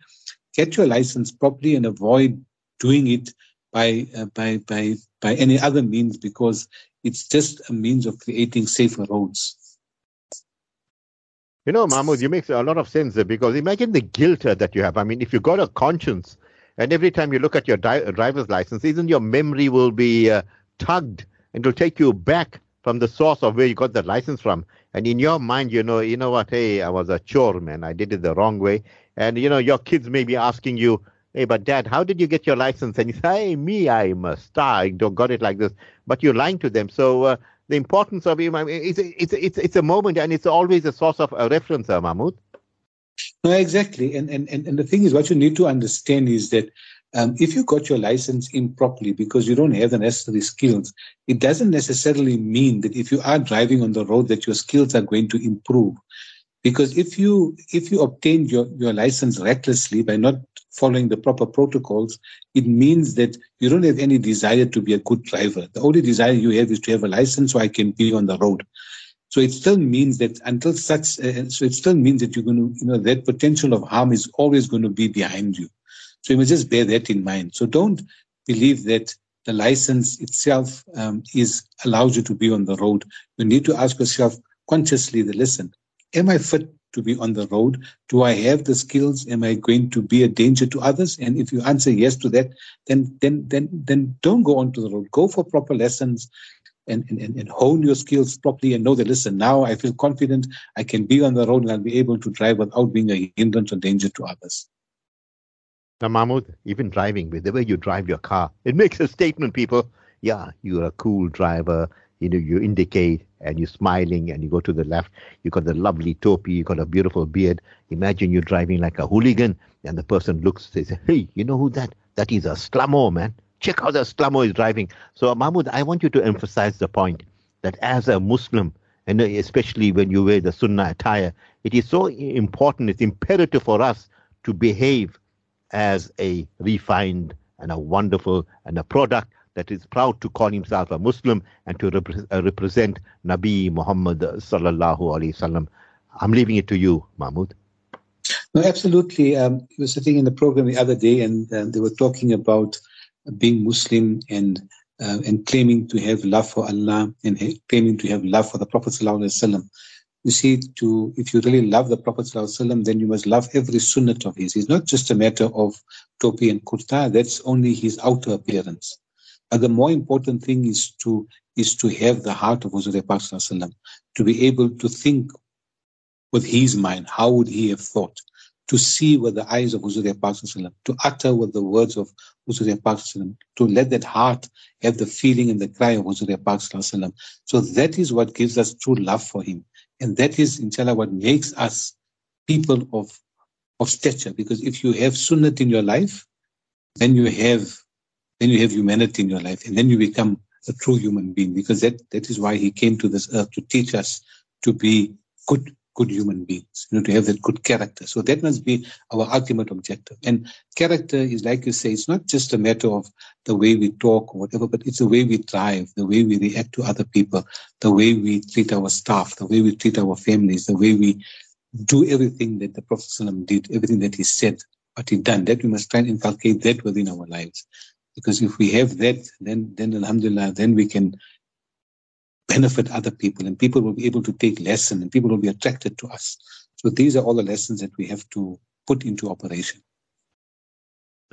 get your license properly and avoid doing it by uh, by by by any other means because it's just a means of creating safer roads. You know, Mahmood, you make a lot of sense there because imagine the guilt that you have. I mean, if you got a conscience and every time you look at your di- driver's license, even your memory will be uh, tugged and it'll take you back from the source of where you got the license from. And in your mind, you know, you know what? Hey, I was a chore, man. I did it the wrong way. And you know, your kids may be asking you, "Hey, but Dad, how did you get your license?" And you say, "Hey, me, I'm a star. I got it like this." But you're lying to them. So uh, the importance of it, it's, it's it's it's a moment, and it's always a source of a reference, uh, Mahmood. No, exactly. And, and, and, and the thing is, what you need to understand is that um, if you got your license improperly because you don't have the necessary skills, it doesn't necessarily mean that if you are driving on the road that your skills are going to improve. Because if you if you obtained your, your license recklessly by not following the proper protocols, it means that you don't have any desire to be a good driver. The only desire you have is to have a license so I can be on the road. So it still means that until such, uh, so it still means that you're going to, you know, that potential of harm is always going to be behind you. So you must just bear that in mind. So don't believe that the license itself um, is allows you to be on the road. You need to ask yourself consciously, the listen, am I fit to be on the road? Do I have the skills? Am I going to be a danger to others? And if you answer yes to that, then then then then don't go onto the road. Go for proper lessons and, and, and hone your skills properly and know that listen, now I feel confident I can be on the road and I'll be able to drive without being a hindrance or danger to others. Now, Mahmood, even driving, with the way you drive your car, it makes a statement, people. Yeah, you're a cool driver. You know, you indicate and you're smiling and you go to the left. You got the lovely topi. You got a beautiful beard. Imagine you're driving like a hooligan and the person looks, says, hey, you know who that? That is a slamo, man. Check how the slamo is driving. So, Mahmood, I want you to emphasize the point that as a Muslim, and especially when you wear the Sunnah attire, it is so important, it's imperative for us to behave as a refined and a wonderful and a product that is proud to call himself a Muslim and to uh, represent Nabi Muhammad sallallahu alaihi wasallam. I'm leaving it to you, Mahmood. No, absolutely. Um, I was sitting in the program the other day, and uh, they were talking about being Muslim and uh, and claiming to have love for Allah and claiming to have love for the Prophet sallallahu you see, to if you really love the Prophet ﷺ, then you must love every sunnah of his. It's not just a matter of topi and kurta, that's only his outer appearance. But the more important thing is to is to have the heart of Huzur Prophet to be able to think with his mind, how would he have thought? To see with the eyes of Huzur Prophet to utter with the words of Huzur Prophet to let that heart have the feeling and the cry of Huzur Prophet So that is what gives us true love for him. And that is, inshallah, what makes us people of, of stature. Because if you have sunnah in your life, then you have then you have humanity in your life, and then you become a true human being. Because that, that is why he came to this earth to teach us to be good good human beings, you know, to have that good character. So that must be our ultimate objective. And character is, like you say, it's not just a matter of the way we talk or whatever, but it's the way we drive, the way we react to other people, the way we treat our staff, the way we treat our families, the way we do everything that the Prophet did, everything that he said, what he done. That we must try and inculcate that within our lives. Because if we have that, then, then Alhamdulillah, then we can benefit other people and people will be able to take lesson and people will be attracted to us. So these are all the lessons that we have to put into operation.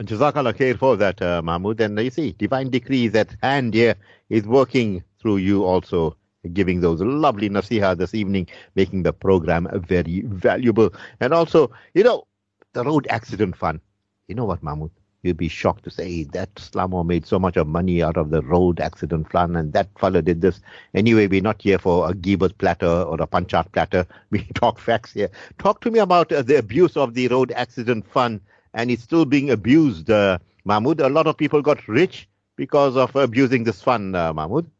Jazakallah khair for that, uh. And you see, divine decree at hand here is working through you also, giving those lovely nasiha this evening, making the program very valuable. And also, you know, the road accident fund. You know what, Mahmood? You'd be shocked to say that Slamo made so much of money out of the road accident fund and that fellow did this. Anyway, we're not here for a Gibas platter or a Panchat platter. We talk facts here. Talk to me about uh, the abuse of the road accident fund and it's still being abused, uh, Mahmood. A lot of people got rich because of abusing this fund, uh, Mahmood.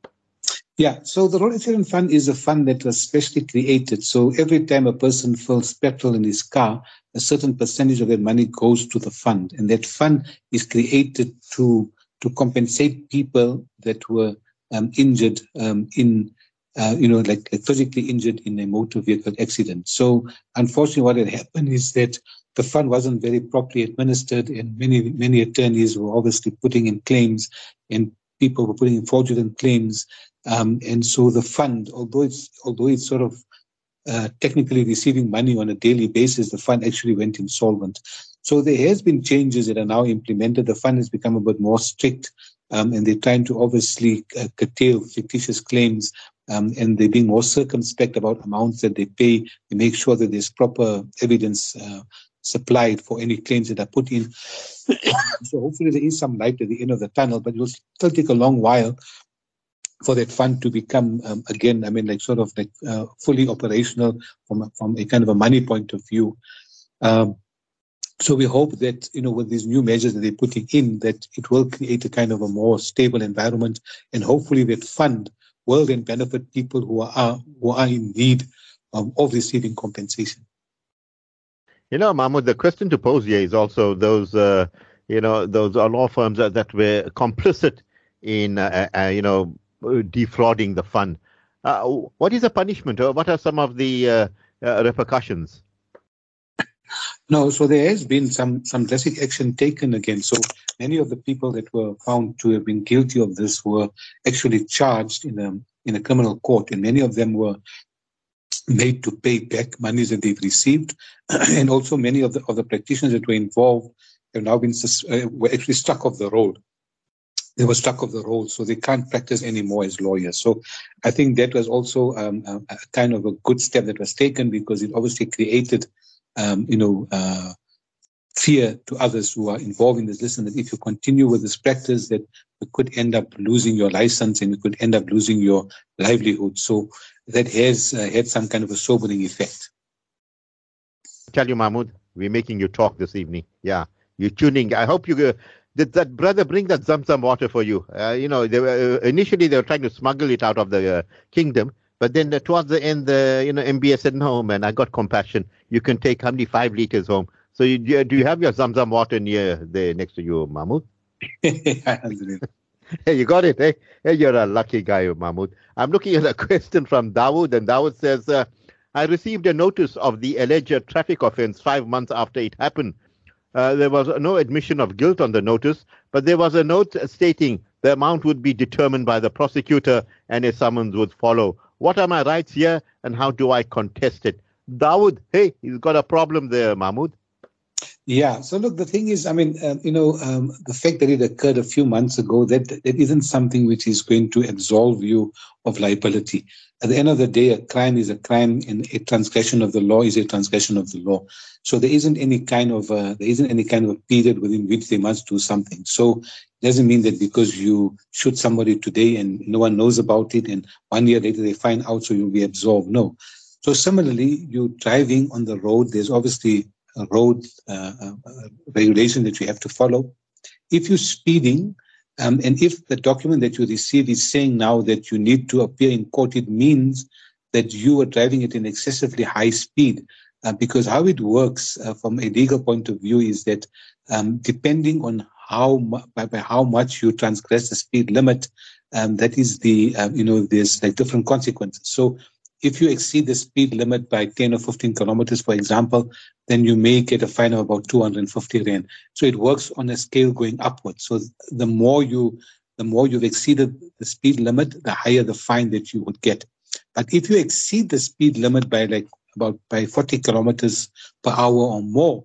Yeah, so the road accident fund is a fund that was specially created. So every time a person fills petrol in his car, a certain percentage of their money goes to the fund. And that fund is created to, to compensate people that were um, injured um, in, uh, you know, like, like physically injured in a motor vehicle accident. So unfortunately, what had happened is that the fund wasn't very properly administered and many, many attorneys were obviously putting in claims and people were putting in fraudulent claims um, and so the fund, although it's although it's sort of uh, technically receiving money on a daily basis, the fund actually went insolvent. So there has been changes that are now implemented. The fund has become a bit more strict, um, and they're trying to obviously uh, curtail fictitious claims, um, and they're being more circumspect about amounts that they pay to make sure that there's proper evidence uh, supplied for any claims that are put in. so hopefully there is some light at the end of the tunnel, but it will still take a long while for that fund to become um, again, I mean, like sort of like uh, fully operational from from a kind of a money point of view. Um, so we hope that you know with these new measures that they're putting in, that it will create a kind of a more stable environment, and hopefully that fund will then benefit people who are who are in need um, of receiving compensation. You know, Mahmood, the question to pose here is also those, uh, you know, those law firms that, that were complicit in, uh, uh, you know, uh, defrauding the fund. Uh, what is the punishment? Or what are some of the uh, uh, repercussions? No, so there has been some some drastic action taken again. So many of the people that were found to have been guilty of this were actually charged in a in a criminal court, and many of them were made to pay back monies that they've received, and also many of the of the practitioners that were involved have now been uh, were actually struck off the roll. They were struck off the roll, so they can't practice anymore as lawyers. So, I think that was also um, a, a, kind of a good step that was taken because it obviously created, um, you know, uh, fear to others who are involved in this. Listen, that if you continue with this practice, that you could end up losing your license and you could end up losing your livelihood. So that has uh, had some kind of a sobering effect. tell you, Mahmood, we're making you talk this evening. Yeah, you're tuning. I hope you. Uh, did that brother bring that Zamzam water for you? Uh, you know, they were, uh, initially they were trying to smuggle it out of the uh, kingdom, but then uh, towards the end, the you know MBS said, "No, man, I got compassion. You can take how many five liters home." So you, do you have your Zamzam water near there next to you, Mahmood? hey, you got it. Hey, hey, you're a lucky guy, Mahmood. I'm looking at a question from Dawood, and Dawood says, uh, I received a notice of the alleged traffic offense five months after it happened. Uh, there was no admission of guilt on the notice, but there was a note stating the amount would be determined by the prosecutor and a summons would follow. What are my rights here, and how do I contest it? Dawood, hey, he's got a problem there, Mahmood. Yeah. So look, the thing is, I mean, uh, you know, um, the fact that it occurred a few months ago, that that isn't something which is going to absolve you of liability. At the end of the day, a crime is a crime, and a transgression of the law is a transgression of the law. So there isn't any kind of uh, there isn't any kind of a period within which they must do something. So it doesn't mean that because you shoot somebody today and no one knows about it, and one year later they find out, so you'll be absolved. No. So similarly, you're driving on the road, there's obviously road uh, uh, regulation that you have to follow. If you're speeding, um, and if the document that you receive is saying now that you need to appear in court, it means that you are driving at an excessively high speed. Uh, because how it works uh, from a legal point of view is that um, depending on how mu- by, by, how much you transgress the speed limit, um, that is the uh, you know there's like different consequences. So if you exceed the speed limit by 10 or 15 kilometers, for example, then you may get a fine of about 250 rand. So it works on a scale going upwards. So the more you, the more you've exceeded the speed limit, the higher the fine that you would get. But if you exceed the speed limit by like about by 40 kilometers per hour or more,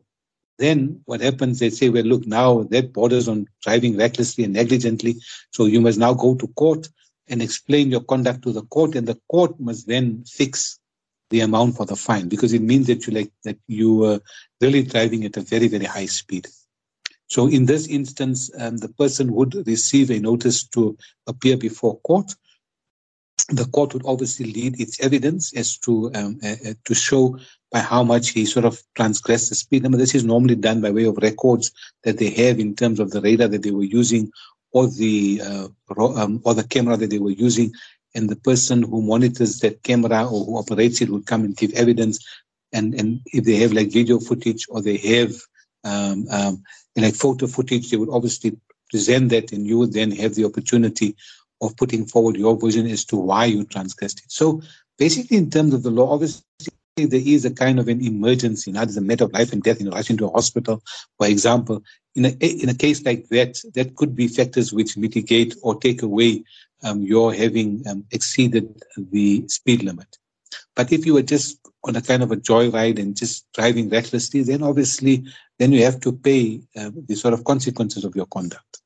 then what happens, they say, well, look, now that borders on driving recklessly and negligently. So you must now go to court and explain your conduct to the court, and the court must then fix the amount for the fine because it means that you like that you were really driving at a very very high speed. So in this instance, um, the person would receive a notice to appear before court. The court would obviously lead its evidence as to um, uh, to show by how much he sort of transgressed the speed limit. This is normally done by way of records that they have in terms of the radar that they were using or the uh, um, or the camera that they were using, and the person who monitors that camera or who operates it would come and give evidence. And and if they have like video footage or they have um, um, like photo footage, they would obviously present that, and you would then have the opportunity of putting forward your version as to why you transgressed it. So basically, in terms of the law, obviously there is a kind of an emergency, now there's a matter of life and death, in rushing to a hospital, for example. In a, in a case like that, that could be factors which mitigate or take away um, your having um, exceeded the speed limit. But if you were just on a kind of a joyride and just driving recklessly, then obviously, then you have to pay uh, the sort of consequences of your conduct.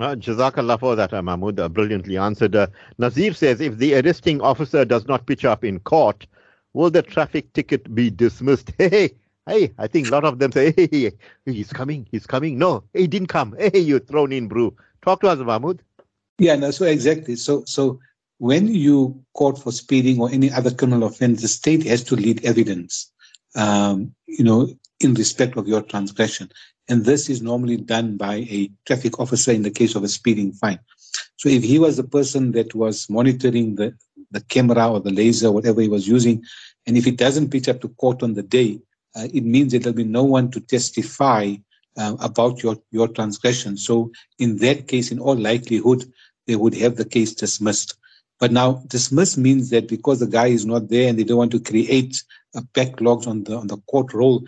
Uh, Jazakallah for that, uh, Mahmood. Uh, brilliantly answered. Uh, Nazir says if the arresting officer does not pitch up in court, will the traffic ticket be dismissed? Hey, hey, I think a lot of them say, hey, he's coming, he's coming. No, he didn't come. Hey, you're thrown in, bro. Talk to us, Mahmood. Yeah, no, so exactly. So, so when you caught for speeding or any other criminal offense, the state has to lead evidence, um, you know, in respect of your transgression. And this is normally done by a traffic officer in the case of a speeding fine. So if he was the person that was monitoring the, the camera or the laser, whatever he was using, and if it doesn't pitch up to court on the day, uh, it means that there'll be no one to testify uh, about your, your transgression. So in that case, in all likelihood, they would have the case dismissed. But now dismissed means that because the guy is not there and they don't want to create a backlogs on the on the court roll,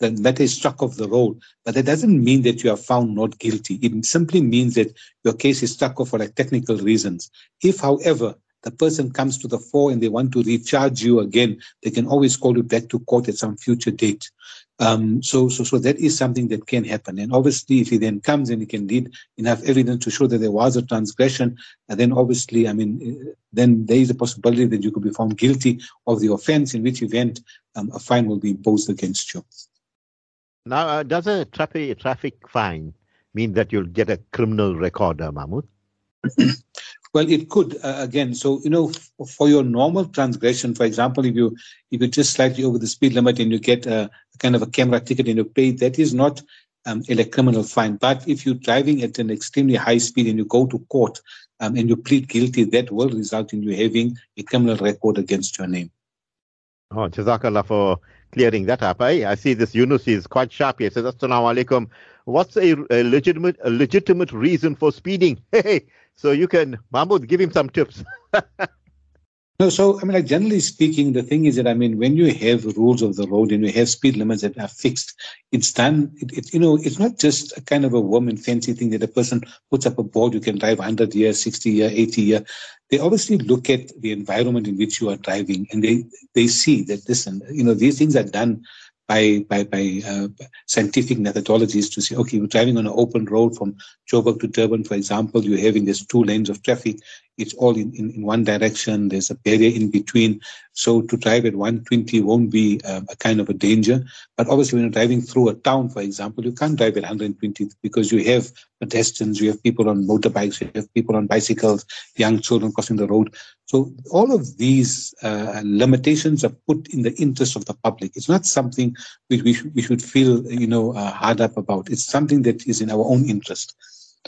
the matter is struck off the roll. But that doesn't mean that you are found not guilty. It simply means that your case is struck off for like technical reasons. If, however, the person comes to the fore and they want to recharge you again, they can always call you back to court at some future date. Um, so, so, so that is something that can happen. And obviously, if he then comes and he can lead enough evidence to show that there was a transgression, and then obviously, I mean, uh, then there is a possibility that you could be found guilty of the offense, in which event um, a fine will be imposed against you. Now, uh, does a traffic traffic fine mean that you'll get a criminal record, uh, Mahmood? Well, it could uh, again. So you know, f- for your normal transgression, for example, if you if you just slightly over the speed limit and you get a, a kind of a camera ticket and you pay, that is not um, a criminal fine. But if you're driving at an extremely high speed and you go to court um, and you plead guilty, that will result in you having a criminal record against your name. Oh, Jazakallah for clearing that up. I, I see this Yunus is quite sharp here. Says, Assalamu alaikum. What's a, a legitimate a legitimate reason for speeding? Hey, so you can, Mahmood, give him some tips. No, so I mean, like generally speaking, the thing is that I mean, when you have rules of the road and you have speed limits that are fixed, it's done. It, it, you know, it's not just a kind of a warm and fancy thing that a person puts up a board. You can drive 100 year, 60 year, 80 year. They obviously look at the environment in which you are driving, and they they see that listen, you know, these things are done by by by uh, scientific methodologies to say, okay, we're driving on an open road from Joburg to Durban, for example. You're having these two lanes of traffic it's all in, in, in, one direction. There's a barrier in between. So to drive at 120 won't be um, a kind of a danger. But obviously, when you're driving through a town, for example, you can't drive at 120 because you have pedestrians, you have people on motorbikes, you have people on bicycles, young children crossing the road. So all of these uh, limitations are put in the interest of the public. It's not something which we, sh- we should feel, you know, uh, hard up about. It's something that is in our own interest.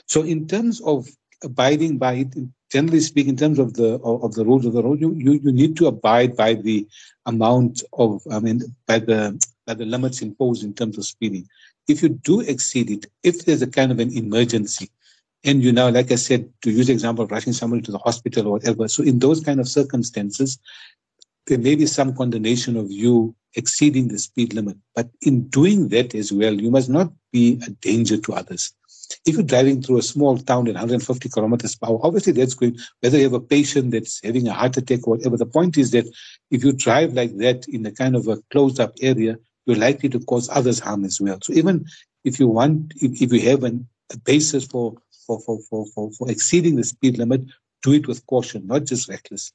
So in terms of abiding by it, generally speaking, in terms of the of the rules of the road, you, you, you need to abide by the amount of, I mean, by the by the limits imposed in terms of speeding. If you do exceed it, if there's a kind of an emergency, and you now, like I said, to use the example of rushing somebody to the hospital or whatever, so in those kind of circumstances, there may be some condemnation of you exceeding the speed limit. But in doing that as well, you must not be a danger to others. If you're driving through a small town at 150 kilometers per hour, obviously that's good. Whether you have a patient that's having a heart attack or whatever, the point is that if you drive like that in a kind of a closed up area, you're likely to cause others harm as well. So even if you want, if, if you have an, a basis for, for, for, for, for, for exceeding the speed limit, do it with caution, not just reckless.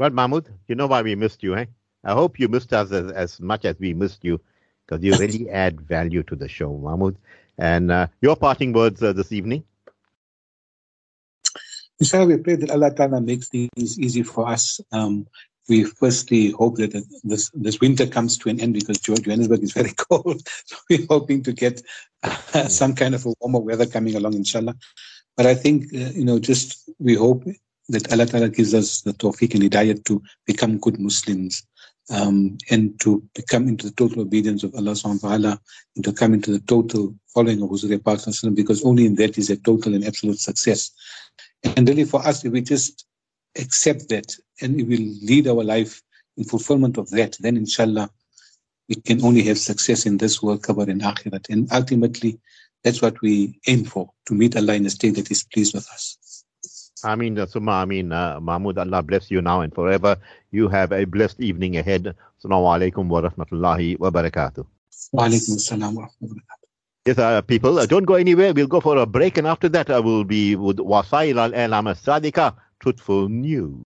Well, Mahmood, you know why we missed you, eh? I hope you missed us as, as much as we missed you because you really add value to the show, Mahmood. And uh, your parting words uh, this evening? Inshallah, we pray that Allah Ta'ala makes things easy for us. Um, we firstly hope that this this winter comes to an end because Johannesburg is very cold. So we're hoping to get uh, some kind of a warmer weather coming along, inshallah. But I think, uh, you know, just we hope that Allah Ta'ala gives us the tawfiq and hidayat to become good Muslims um, and to come into the total obedience of Allah subhanahu wa ta'ala and to come into the total following of Huzur Pak because only in that is a total and absolute success. And really for us, if we just accept that and if we lead our life in fulfillment of that, then inshallah, we can only have success in this world, cover in akhirat. And ultimately, that's what we aim for, to meet Allah in a state that is pleased with us. I mean, uh, Summa, I mean, uh, Mahmood, Allah bless you now and forever. You have a blessed evening ahead. Assalamu alaikum wa rahmatullahi wa barakatuh. Wa alaikum assalam wa rahmatullahi Yes, uh, people, uh, don't go anywhere. We'll go for a break, and after that, I will be with Wasail al Alam Sadika, Truthful News.